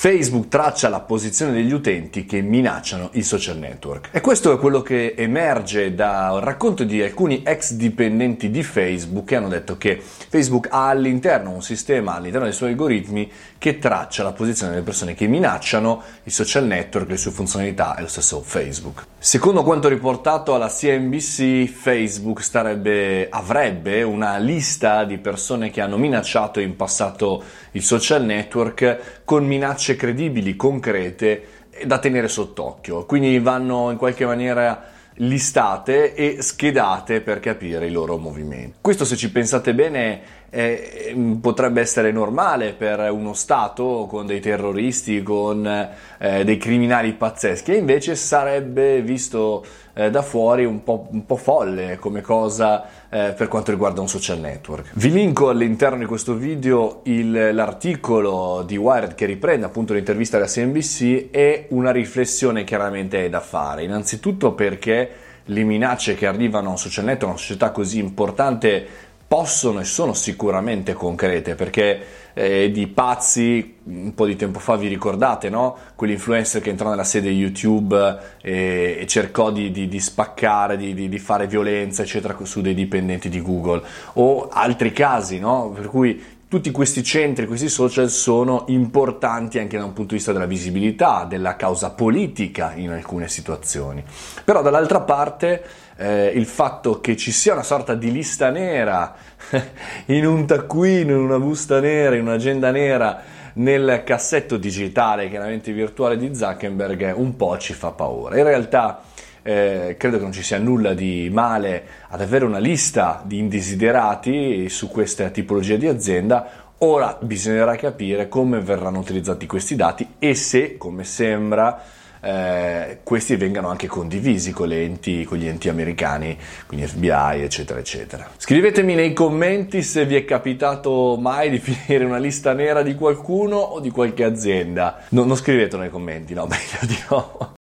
Facebook traccia la posizione degli utenti che minacciano i social network. E questo è quello che emerge dal racconto di alcuni ex dipendenti di Facebook che hanno detto che Facebook ha all'interno un sistema, all'interno dei suoi algoritmi, che traccia la posizione delle persone che minacciano i social network, le sue funzionalità e lo stesso Facebook. Secondo quanto riportato alla CNBC, Facebook starebbe, avrebbe una lista di persone che hanno minacciato in passato il social network con minacce minacce credibili, concrete da tenere sott'occhio. Quindi vanno in qualche maniera listate e schedate per capire i loro movimenti. Questo se ci pensate bene eh, potrebbe essere normale per uno Stato con dei terroristi, con eh, dei criminali pazzeschi, e invece sarebbe visto eh, da fuori un po', un po', folle come cosa eh, per quanto riguarda un social network. Vi linko all'interno di questo video il, l'articolo di Wired che riprende appunto l'intervista alla CNBC e una riflessione chiaramente da fare. Innanzitutto perché le minacce che arrivano a un social network, una società così importante, possono e sono sicuramente concrete perché eh, di pazzi un po' di tempo fa vi ricordate no? quell'influencer che entrò nella sede YouTube e, e cercò di, di, di spaccare di, di, fare violenza eccetera su dei dipendenti di Google o altri casi no? per cui tutti questi centri, questi social sono importanti anche da un punto di vista della visibilità, della causa politica in alcune situazioni. Però dall'altra parte eh, il fatto che ci sia una sorta di lista nera in un taccuino, in una busta nera, in un'agenda nera nel cassetto digitale, chiaramente virtuale di Zuckerberg, un po' ci fa paura. In realtà eh, credo che non ci sia nulla di male ad avere una lista di indesiderati su questa tipologia di azienda. Ora bisognerà capire come verranno utilizzati questi dati e se, come sembra, eh, questi vengano anche condivisi con, enti, con, gli enti americani, quindi FBI, eccetera, eccetera. Scrivetemi nei commenti se vi è capitato mai di finire una lista nera di qualcuno o di qualche azienda. No, non scrivetelo nei commenti, no, meglio di no.